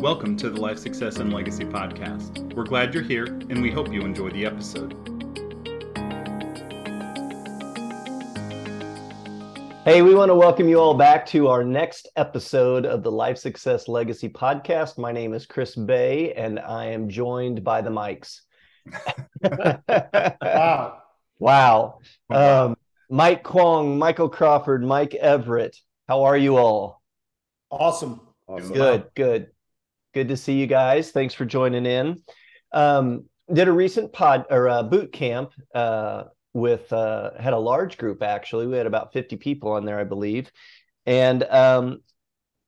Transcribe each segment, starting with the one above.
Welcome to the Life Success and Legacy Podcast. We're glad you're here and we hope you enjoy the episode. Hey, we want to welcome you all back to our next episode of the Life Success Legacy Podcast. My name is Chris Bay and I am joined by the mics. wow. Wow. Um, Mike Kwong, Michael Crawford, Mike Everett. How are you all? Awesome. awesome. Good, good. Good to see you guys. Thanks for joining in. Um, did a recent pod or uh, boot camp uh, with uh, had a large group actually. We had about 50 people on there, I believe. And um,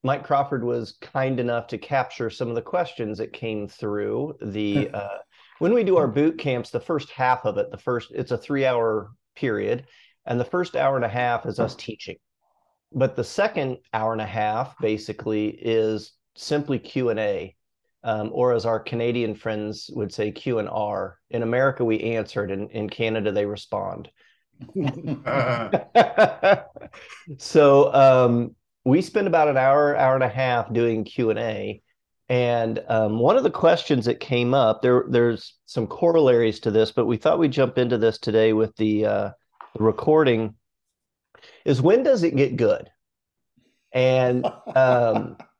Mike Crawford was kind enough to capture some of the questions that came through the uh, when we do our boot camps, the first half of it, the first it's a three hour period, and the first hour and a half is us teaching. But the second hour and a half basically is simply Q and A, um, or as our Canadian friends would say, Q and R. In America, we answered, and In, Canada, they respond. so um, we spend about an hour, hour and a half doing Q and A. And um, one of the questions that came up, there, there's some corollaries to this, but we thought we'd jump into this today with the, uh, recording. Is when does it get good? And um,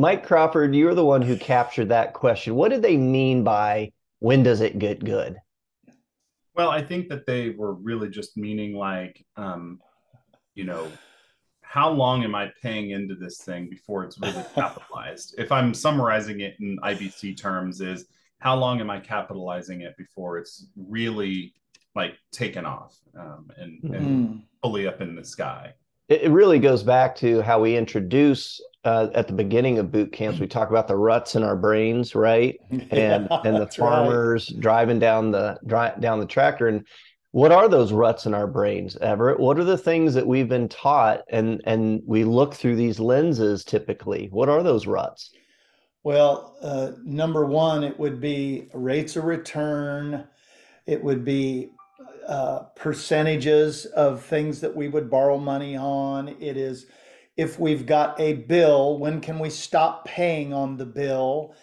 Mike Crawford, you're the one who captured that question. What did they mean by when does it get good? Well, I think that they were really just meaning like, um, you know, how long am I paying into this thing before it's really capitalized? if I'm summarizing it in IBC terms, is how long am I capitalizing it before it's really like taken off um, and, mm-hmm. and fully up in the sky? It really goes back to how we introduce uh, at the beginning of boot camps, we talk about the ruts in our brains, right? And yeah, and the farmers right. driving down the drive down the tractor. And what are those ruts in our brains, Everett? What are the things that we've been taught and and we look through these lenses typically? What are those ruts? Well, uh, number one, it would be rates of return. It would be uh, percentages of things that we would borrow money on. It is if we've got a bill, when can we stop paying on the bill?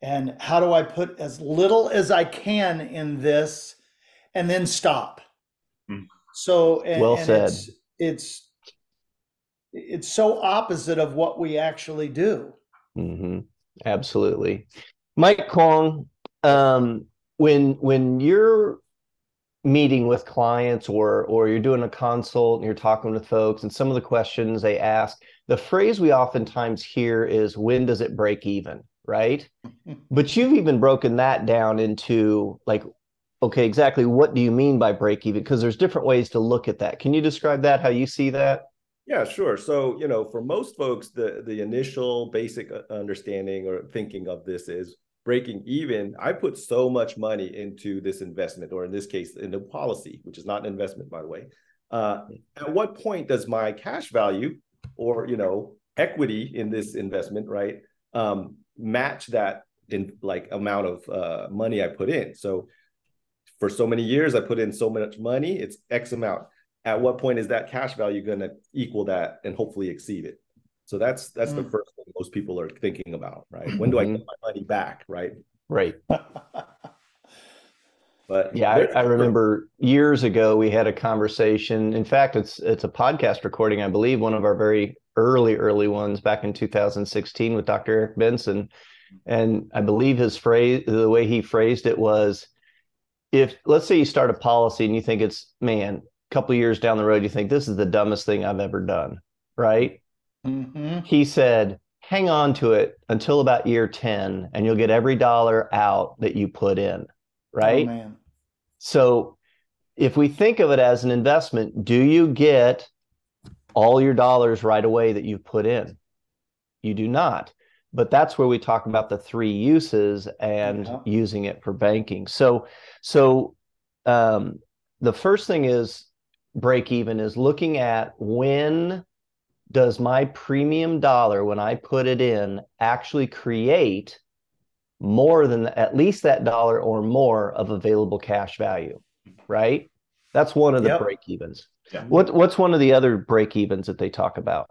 And how do I put as little as I can in this and then stop? Mm. So, and, well said. It's, it's, it's so opposite of what we actually do. Mm-hmm. Absolutely. Mike Kwong, um, when when you're meeting with clients or or you're doing a consult and you're talking with folks and some of the questions they ask the phrase we oftentimes hear is when does it break even? Right? But you've even broken that down into like okay exactly what do you mean by break even? Because there's different ways to look at that. Can you describe that how you see that? Yeah sure. So you know for most folks the the initial basic uh, understanding or thinking of this is breaking even, I put so much money into this investment, or in this case, in the policy, which is not an investment, by the way. Uh, at what point does my cash value or you know equity in this investment, right, um, match that in like amount of uh, money I put in? So for so many years, I put in so much money, it's X amount. At what point is that cash value going to equal that and hopefully exceed it? So that's that's mm. the first thing most people are thinking about, right? When do I get my money back, right? Right. but yeah, I, I, remember years ago we had a conversation. In fact, it's it's a podcast recording, I believe, one of our very early early ones back in 2016 with Dr. Eric Benson, and I believe his phrase, the way he phrased it was, if let's say you start a policy and you think it's man, a couple years down the road, you think this is the dumbest thing I've ever done, right? Mm-hmm. He said, hang on to it until about year 10, and you'll get every dollar out that you put in. Right. Oh, so if we think of it as an investment, do you get all your dollars right away that you've put in? You do not. But that's where we talk about the three uses and yeah. using it for banking. So, so um, the first thing is break even is looking at when does my premium dollar, when I put it in, actually create more than at least that dollar or more of available cash value? Right. That's one of the yep. break evens. Yeah. What What's one of the other break evens that they talk about?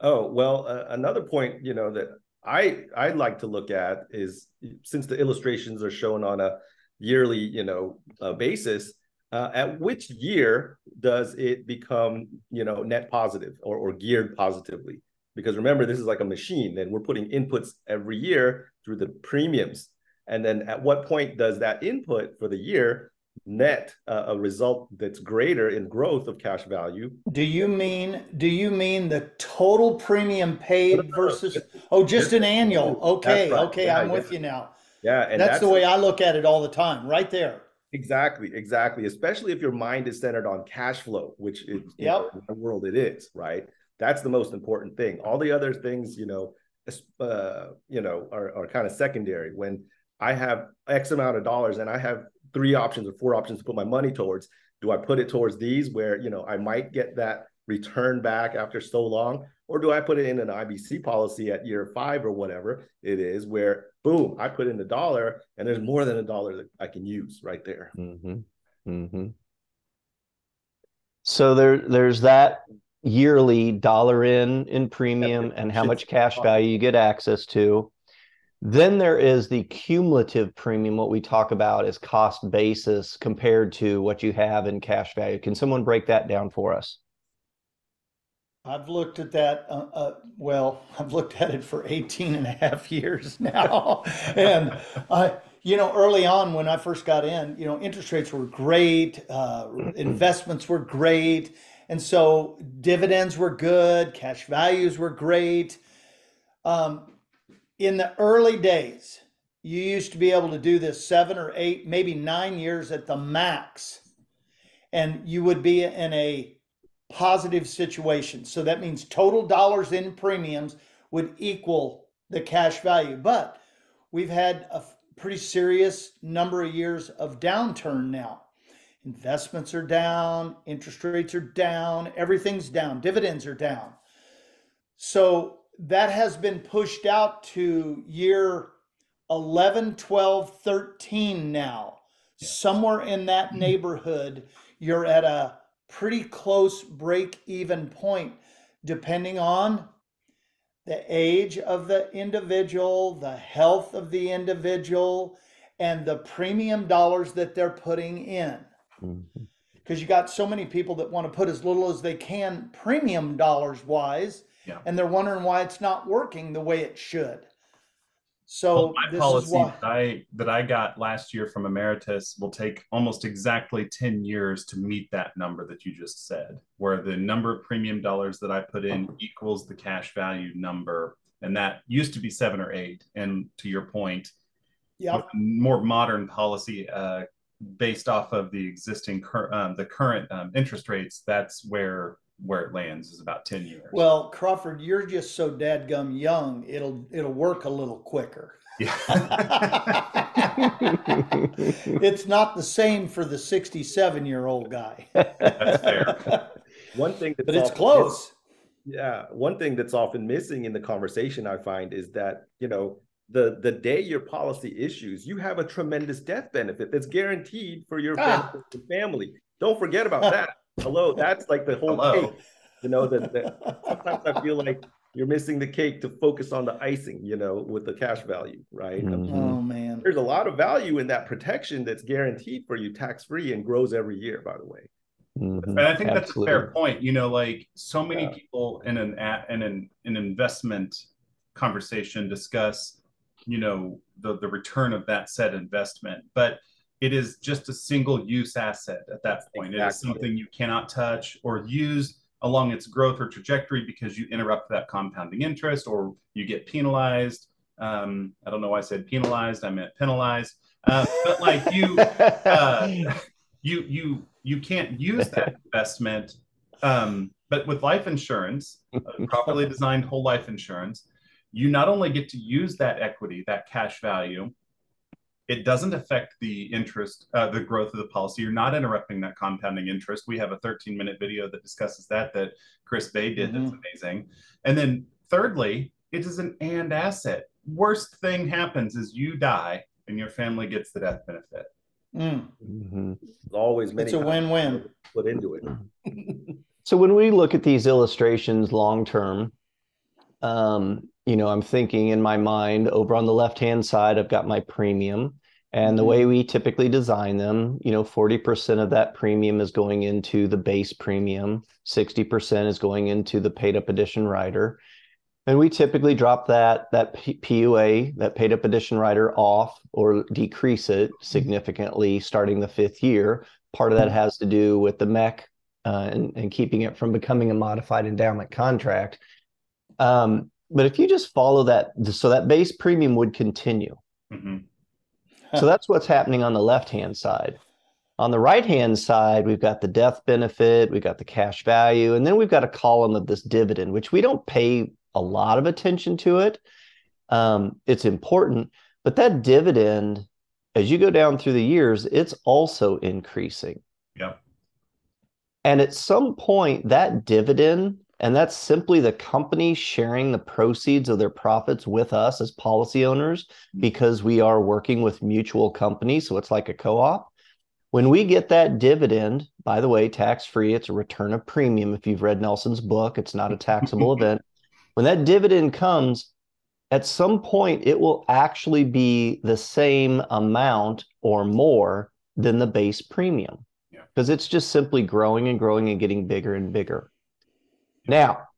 Oh well, uh, another point you know that I I'd like to look at is since the illustrations are shown on a yearly, you know, uh, basis, uh, at which year does it become, you know, net positive or, or geared positively? Because remember, this is like a machine, and we're putting inputs every year through the premiums. And then at what point does that input for the year net uh, a result that's greater in growth of cash value? Do you mean do you mean the total premium paid versus oh just an annual? Okay, right. okay, Yeah, I'm yeah. with you now. Yeah, and That's the way I look at it all the time, right there. Exactly, exactly. Especially if your mind is centered on cash flow, which is you know, Yep. in the world it is, right? That's the most important thing. All the other things, you know, uh, you know, are, are kind of secondary. When I have X amount of dollars and I have three options or four options to put my money towards, do I put it towards these where you know I might get that return back after so long, or do I put it in an IBC policy at year five or whatever it is, where boom, I put in a dollar and there's more than a dollar that I can use right there. hmm hmm So there, there's that yearly dollar in in premium and how much cash value you get access to. Then there is the cumulative premium, what we talk about is cost basis compared to what you have in cash value. Can someone break that down for us? I've looked at that, uh, uh, well, I've looked at it for 18 and a half years now. and I, you know, early on when I first got in, you know, interest rates were great, uh, investments were great. And so dividends were good, cash values were great. Um, in the early days, you used to be able to do this seven or eight, maybe nine years at the max. And you would be in a positive situation. So that means total dollars in premiums would equal the cash value. But we've had a pretty serious number of years of downturn now. Investments are down, interest rates are down, everything's down, dividends are down. So that has been pushed out to year 11, 12, 13 now. Somewhere in that mm-hmm. neighborhood, you're at a pretty close break even point, depending on the age of the individual, the health of the individual, and the premium dollars that they're putting in. Mm-hmm. Because you got so many people that want to put as little as they can premium dollars wise, Yeah. and they're wondering why it's not working the way it should. So Well, my policy why. that I that I got last year from Ameritas will take almost exactly 10 years to meet that number that you just said, where the number of premium dollars that I put in equals the cash value number. And that used to be seven or eight. And to your point, Yeah, more modern policy uh, based off of the existing cur- um, the current um, interest rates, that's where where it lands is about 10 years. Well, Crawford, you're just so dadgum young. It'll it'll work a little quicker. yeah. it's not the same for the 67 year old guy. That's fair. One thing that's but it's often close. Yeah, one thing that's often missing in the conversation I find is that, you know, the the day your policy issues, you have a tremendous death benefit that's guaranteed for your Ah. family. Don't forget about that. Hello, that's like the whole Hello. cake. You know, that that- sometimes I feel like you're missing the cake to focus on the icing, you know, with the cash value, right? Mhm. Oh man. There's a lot of value in that protection that's guaranteed for you tax free and grows every year, by the way. Mhm. And I think that's a fair point. You know, like so many Yeah. people in an a- in an an investment conversation discuss, you know, the the return of that said investment, but it is just a single use asset at that point. It is something you cannot touch or use along its growth or trajectory because you interrupt that compounding interest or you get penalized. Um, I don't know why I said penalized. I meant penalized. Uh, but like you, uh, you you you can't use that investment um, but with life insurance uh, properly designed whole life insurance you not only get to use that equity that cash value it doesn't affect the interest uh, the growth of the policy you're not interrupting that compounding interest we have a 13 minute video that discusses that that chris bay did that's amazing and then thirdly it is an and asset worst thing happens is you die and your family gets the death benefit Mm, Mhm. Always many it's a win-win. put into it. So when we look at these illustrations long term, um, you know, I'm thinking in my mind over on the left hand side, I've got my premium. And the way we typically design them, you know, 40% of that premium is going into the base premium, 60% is going into the paid up addition rider. And we typically drop that that PUA, that paid up addition rider off or decrease it significantly starting the fifth year. Part of that has to do with the MEC uh, and, and keeping it from becoming a modified endowment contract. Um, but if you just follow that, so that base premium would continue. Mm-hmm. So that's what's happening on the left hand side. On the right hand side, we've got the death benefit, we've got the cash value, and then we've got a column of this dividend, which we don't pay a lot of attention to it. Um, it's important, but that dividend, as you go down through the years, it's also increasing. Yep. And at some point, that dividend and that's simply the company sharing the proceeds of their profits with us as policy owners mm-hmm. because we are working with mutual companies. So it's like a co op. When we get that dividend, by the way, tax free, it's a return of premium. If you've read Nelson's book, it's not a taxable event. When that dividend comes, at some point, it will actually be the same amount or more than the base premium because yeah. it's just simply growing and growing and getting bigger and bigger. Now,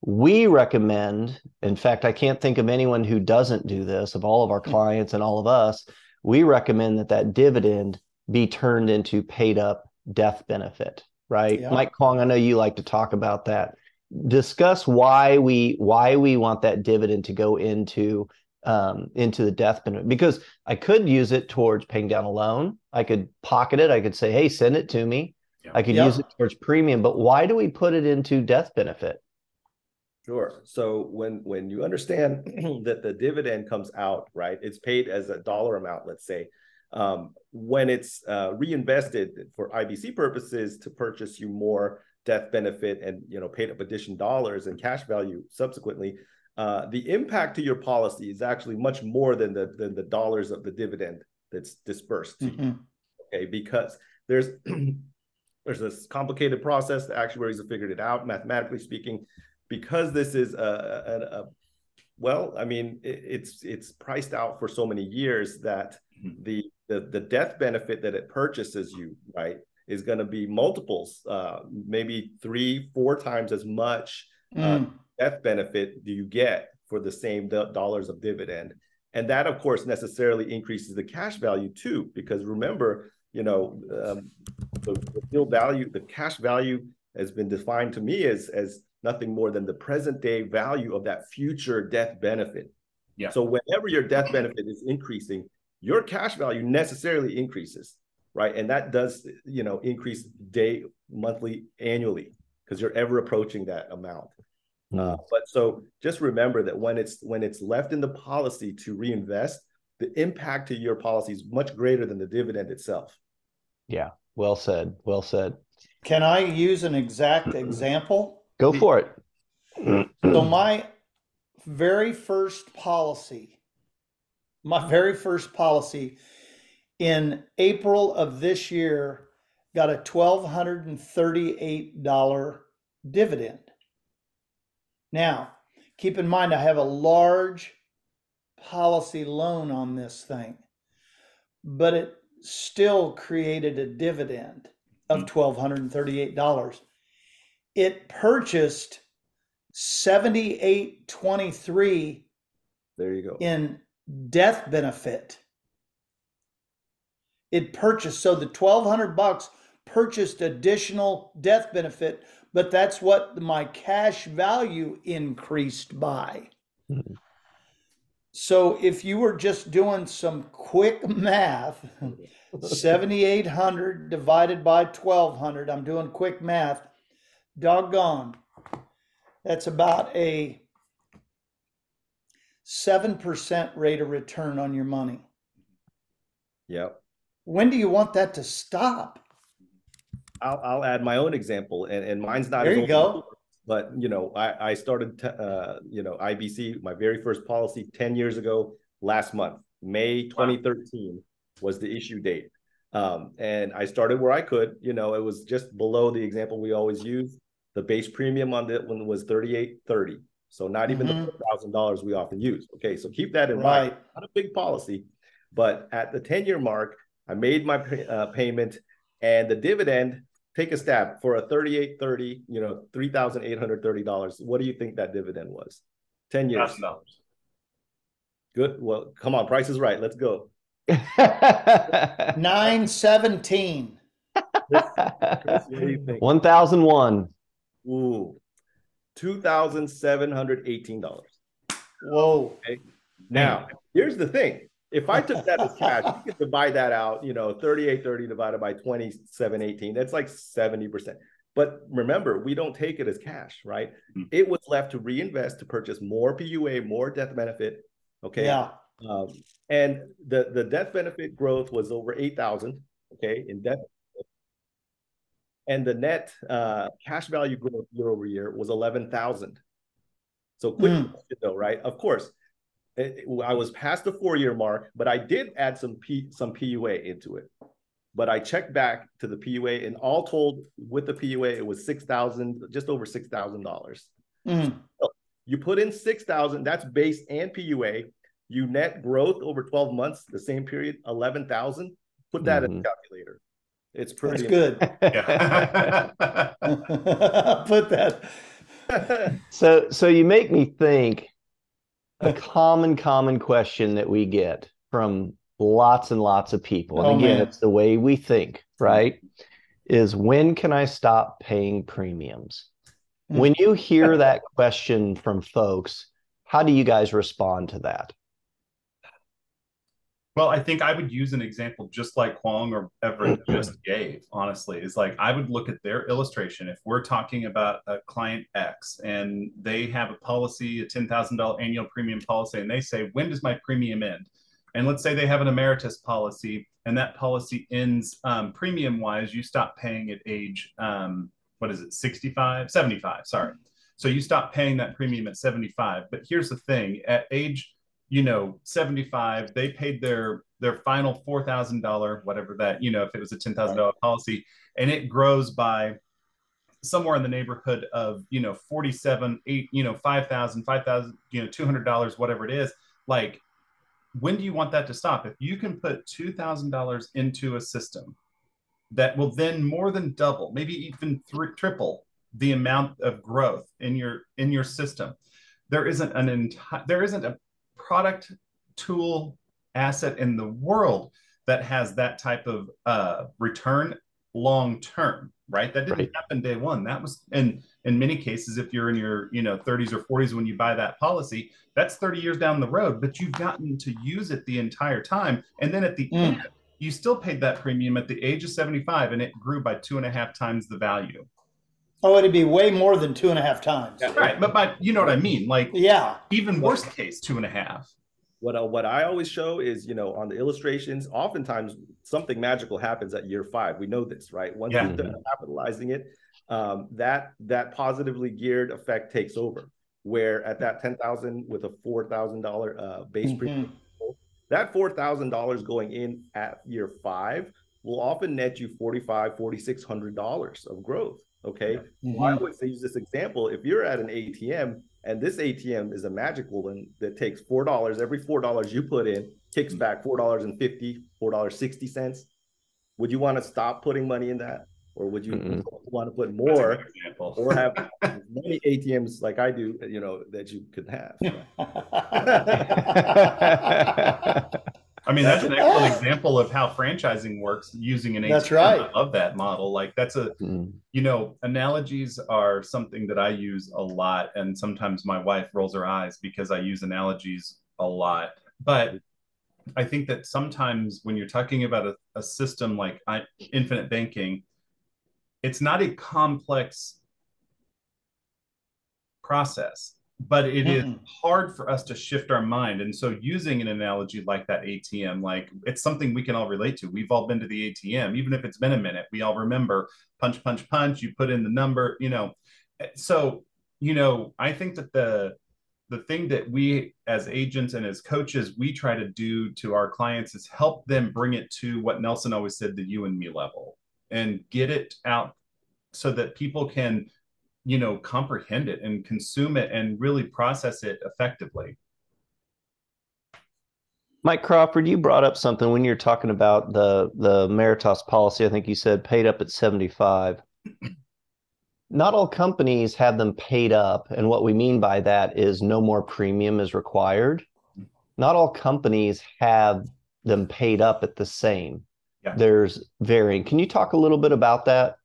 we recommend, in fact, I can't think of anyone who doesn't do this, of all of our clients and all of us, we recommend that that dividend be turned into paid up death benefit, right? Yeah. Mike Kwong, I know you like to talk about that. Discuss why we why we want that dividend to go into um, into the death benefit because I could use it towards paying down a loan. I could pocket it. I could say, "Hey, send it to me." I could use it towards premium, but why do we put it into death benefit? Sure. So when when you understand that the dividend comes out, right, it's paid as a dollar amount, let's say. Um, when it's uh, reinvested for IBC purposes to purchase you more death benefit and you know paid up addition dollars and cash value subsequently, uh, the impact to your policy is actually much more than the than the dollars of the dividend that's dispersed to mm-hmm. you. Okay, because there's there's this complicated process. The actuaries have figured it out, mathematically speaking, because this is a, a, a well, I mean, it, it's it's priced out for so many years that mm-hmm. the, the the death benefit that it purchases you, right, is going to be multiples, uh, maybe three, four times as much uh, mm. uh, death benefit do you get for the same do- dollars of dividend, and that, of course, necessarily increases the cash value too, because remember, you know, um, the, the real value, the cash value has been defined to me as as nothing more than the present day value of that future death benefit. Yeah. So whenever your death benefit is increasing, your cash value necessarily increases, right? And that does, you know, increase day, monthly, annually, because you're ever approaching that amount. Uh, but so just remember that when it's when it's left in the policy to reinvest, the impact to your policy is much greater than the dividend itself. Yeah, well said. Well said. Can I use an exact example? Go for it. so my very first policy, my very first policy in April of this year got a $1,238 dividend. Now, keep in mind, I have a large policy loan on this thing, but it still created a dividend of $1,238. Hmm. It purchased 7823 there you go in death benefit it purchased so the 1200 bucks purchased additional death benefit but that's what my cash value increased by mm-hmm. So if you were just doing some quick math, 7,800 divided by 1,200, I'm doing quick math, doggone, that's about a 7% rate of return on your money. Yep. When do you want that to stop? I'll, I'll add my own example, and, and mine's not. There you go but you know i, I started uh, you know ibc my very first policy 10 years ago last month may 2013 wow. was the issue date um, and i started where i could you know it was just below the example we always use the base premium on that one was 3830 So not even Mhm. the thousand dollars we often use. Okay, so keep that in mind. Not a big policy, but at the ten year mark, I made my uh, payment, and the dividend. Take a stab for a thirty eight thirty. You know, three thousand eight hundred thirty dollars. What do you think that dividend was? Ten years. Thousand dollars. Good. Well, come on, Price is right. Let's go. Nine seventeen. Chris, what do you think? 1001. Ooh, two thousand seven hundred eighteen dollars. Whoa. Now, here's the thing. If I took that as cash, you could divide that out, you know, 3830 divided by 2718. That's like 70%. But remember, we don't take it as cash, right? Mhm. It was left to reinvest to purchase more PUA, more death benefit. Okay. Yeah. Um, and the, the death benefit growth was over 8,000, okay, in death. And the net uh, cash value growth year over year was 11,000. So quick Mm. though, right? Of course, it- it- I was past the four year mark, but I did add some P, some PUA into it. But I checked back to the PUA, and all told, with the PUA, it was six thousand, just over six thousand dollars. Mm. You put in six thousand, that's base and PUA. You net growth over twelve months, the same period, eleven thousand. Put that in the Mhm. calculator. It's That's pretty good. Put that. So so you make me think a common common question that we get from lots and lots of people. And Oh, again, man. it's the way we think, mm-hmm. right? Is when can I stop paying premiums? When mm. you hear that question from folks, how do you guys respond to that? Well, I think I would use an example just like Kwong or Everett just gave, honestly. Is like I would look at their illustration. If we're talking about a client X and they have a policy, a $10,000 annual premium policy, and they say, when does my premium end? And let's say they have an Ameritas policy and that policy ends um, premium wise, you stop paying at age, um, what is it, 65, 75, sorry. So you stop paying that premium at 75. But here's the thing at age you know 75 they paid their their final $4000 whatever that you know if it was a $10000 policy and it grows by somewhere in the neighborhood of you know 47 8 you know 5000 5000 you know $200 whatever it is. Like when do you want that to stop? If you can put $2000 into a system that will then more than double maybe even three, triple the amount of growth in your in your system there isn't an entire there isn't a product tool asset in the world that has that type of uh, return long term right that didn't Right. happen day one that was and in many cases if you're in your you know 30s or 40s when you buy that policy that's 30 years down the road but you've gotten to use it the entire time and then at the Mm. end you still paid that premium at the age of 75 and it grew by two and a half times the value Oh, it'd be way more than two and a half times. Yeah. right but by you know what i mean like Yeah. even worst case two and a half what I, what I always show is, you know, on the illustrations, oftentimes something magical happens at year five. We know this, right? Once Yeah. you start capitalizing it, um, that that positively geared effect takes over. Where at that ten thousand with a four thousand dollar uh, base Mhm. premium, that four thousand dollars going in at year five will often net you forty five, forty six hundred dollars of growth. Okay, well, I Mhm. always use this example. If you're at an ATM and this ATM is a magical one that takes four dollars, every four dollars you put in kicks back four dollars and fifty, four dollars sixty cents. Would you want to stop putting money in that, or would you Mm-mm. want to put more, or have many ATMs like I do, you know, that you could have? I mean, that's an excellent example of how franchising works using an ATM. That's right. I love that model. Like that's a Mm. you know, analogies are something that I use a lot, and sometimes my wife rolls her eyes because I use analogies a lot. But I think that sometimes when you're talking about a, a system like I, infinite banking, it's not a complex process, but it is Mm-mm. hard for us to shift our mind. And so, using an analogy like that ATM, like it's something we can all relate to. We've all been to the ATM, even if it's been a minute. We all remember punch, punch, punch. You put in the number, you know. So, you know, I think that the the thing that we as agents and as coaches we try to do to our clients is help them bring it to what Nelson always said the you and me level and get it out so that people can you know comprehend it and consume it and really process it effectively Mike Crawford, you brought up something when you're talking about the the Meritas policy. I think you said paid up at 75. Not all companies have them paid up, and what we mean by that is no more premium is required. Not all companies have them paid up at the same. Yeah. There's varying. Can you talk a little bit about that?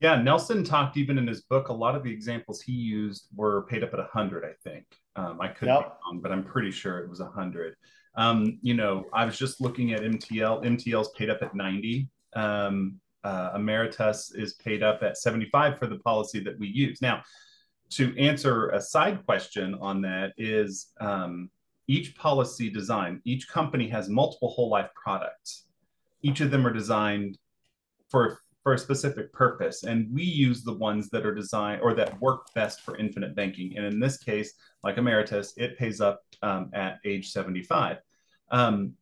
Yeah, Nelson talked even in his book. A lot of the examples he used were paid up at 100, I think. Um, I could Yep. be wrong, but I'm pretty sure it was 100. Um, you know, I was just looking at MTL. MTL's paid up at 90. Um, uh, Ameritas is paid up at 75 for the policy that we use. Now, to answer a side question on that is um, each policy design, each company has multiple whole life products. Each of them are designed for for a specific purpose and we use the ones that are designed or that work best for infinite banking. And in this case like Ameritas it pays up um, at age 75 um,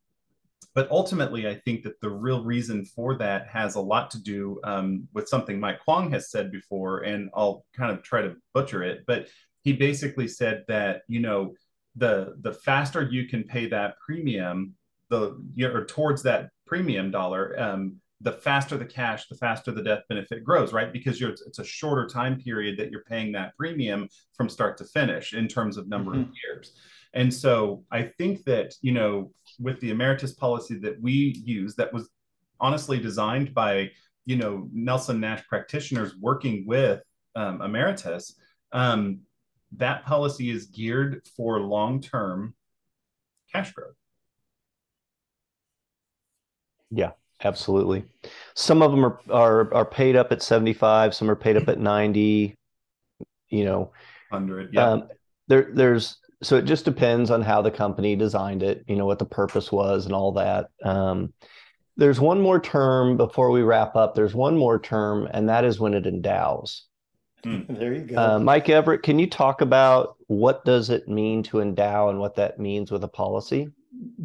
but ultimately i think that the real reason for that has a lot to do um, with something mike kwong has said before and i'll kind of try to butcher it but he basically said that you know the the faster you can pay that premium the or towards that premium dollar um, the faster the cash, the faster the death benefit grows, right? Because you're it's a shorter time period that you're paying that premium from start to finish in terms of number mm-hmm. of years. And so I think that, you know, with the Ameritas policy that we use that was honestly designed by, you know, Nelson Nash practitioners working with um, Ameritas, um, that policy is geared for long-term cash growth. Yeah. Absolutely. Some of them are, are are paid up at 75, some are paid up at 90, you know. 100, yeah. Um, there there's so it just depends on how the company designed it, you know, what the purpose was and all that. Um, there's one more term before we wrap up. There's one more term, and that is when it endows. Hmm. There you go. Uh, Mike Everett, can you talk about what does it mean to endow and what that means with a policy?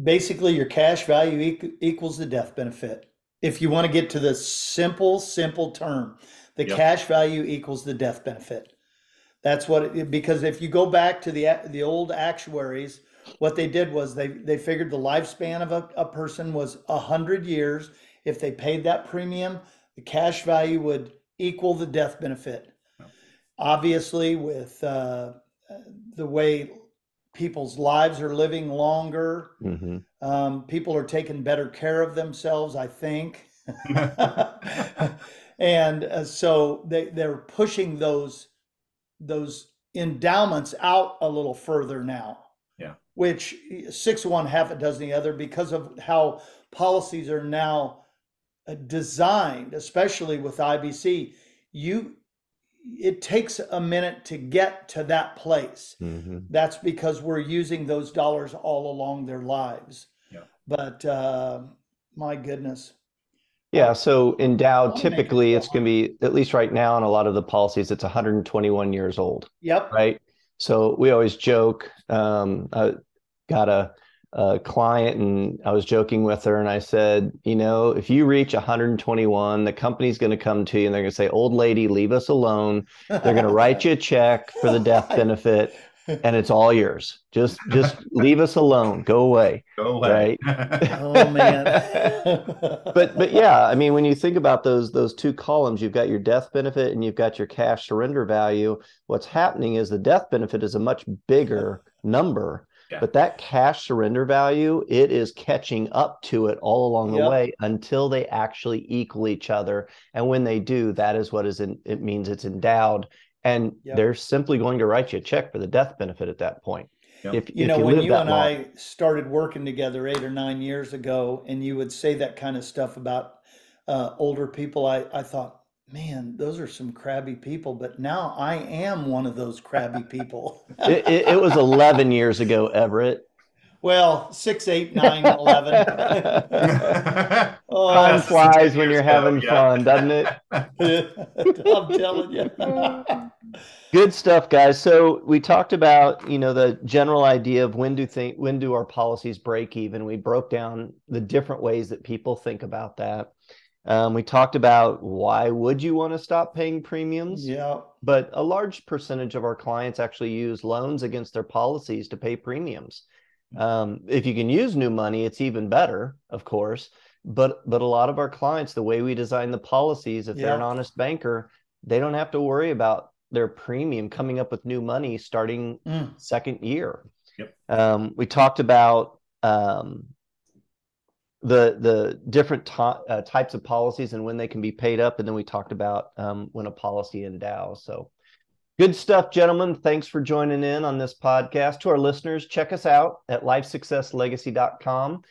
basically your cash value equals the death benefit. If you want to get to the simple, simple term, the yep. cash value equals the death benefit. That's what it, because if you go back to the the old actuaries, what they did was they they figured the lifespan of a, a person was a hundred years. If they paid that premium, the cash value would equal the death benefit. Yep. Obviously, with uh, the way people's lives are living longer. Mm-hmm. Um, people are taking better care of themselves, I think. and uh, so they, they're pushing those those endowments out a little further now. Yeah. Which six one half a dozen the other because of how policies are now uh, designed, especially with IBC. You it takes a minute to get to that place. Mm-hmm. That's because we're using those dollars all along their lives. Yeah. But uh, my goodness. Yeah. So endowed, typically it's going to be, at least right now in a lot of the policies, it's 121 years old. Yep. Right. So we always joke, um, I got a, a client and I was joking with her and I said, you know, if you reach 121, the company's going to come to you and they're going to say, old lady, leave us alone. They're going to write you a check for the death benefit and it's all yours. Just just leave us alone. Go away. Go away. Right? oh man. but but yeah, I mean when you think about those those two columns, you've got your death benefit and you've got your cash surrender value. What's happening is the death benefit is a much bigger number but that cash surrender value, it is catching up to it all along the yep. way until they actually equal each other. And when they do, that is what is in, it means it's endowed. And yep. they're simply going to write you a check for the death benefit at that point. Yep. If, you if know, you when you and long. I started working together eight or nine years ago, and you would say that kind of stuff about uh, older people, I, I thought, man, those are some crabby people. But now I am one of those crabby people. it, it, it, was 11 years ago, Everett. Well, six, eight, nine, 11. oh, Time flies when you're having ago, fun, doesn't it? I'm telling you. Good stuff, guys. So we talked about, you know, the general idea of when do think when do our policies break even. We broke down the different ways that people think about that. Um, we talked about why would you want to stop paying premiums? Yeah. But a large percentage of our clients actually use loans against their policies to pay premiums. Um, if you can use new money, it's even better, of course. But but a lot of our clients, the way we design the policies, if they're an honest banker, they don't have to worry about their premium coming up with new money starting Mm. second year. Yep. Um, we talked about um, the the different ty- uh, types of policies and when they can be paid up, and then we talked about um, when a policy endows. So, good stuff, gentlemen. Thanks for joining in on this podcast. To our listeners, check us out at lifesuccesslegacy.com.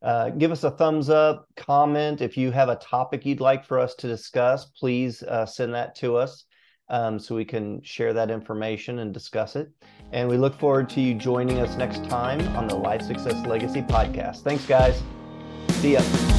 Uh, give us a thumbs up, comment. If you have a topic you'd like for us to discuss, please uh, send that to us um, so we can share that information and discuss it. And we look forward to you joining us next time on the Life Success Legacy podcast. Thanks, guys. See ya.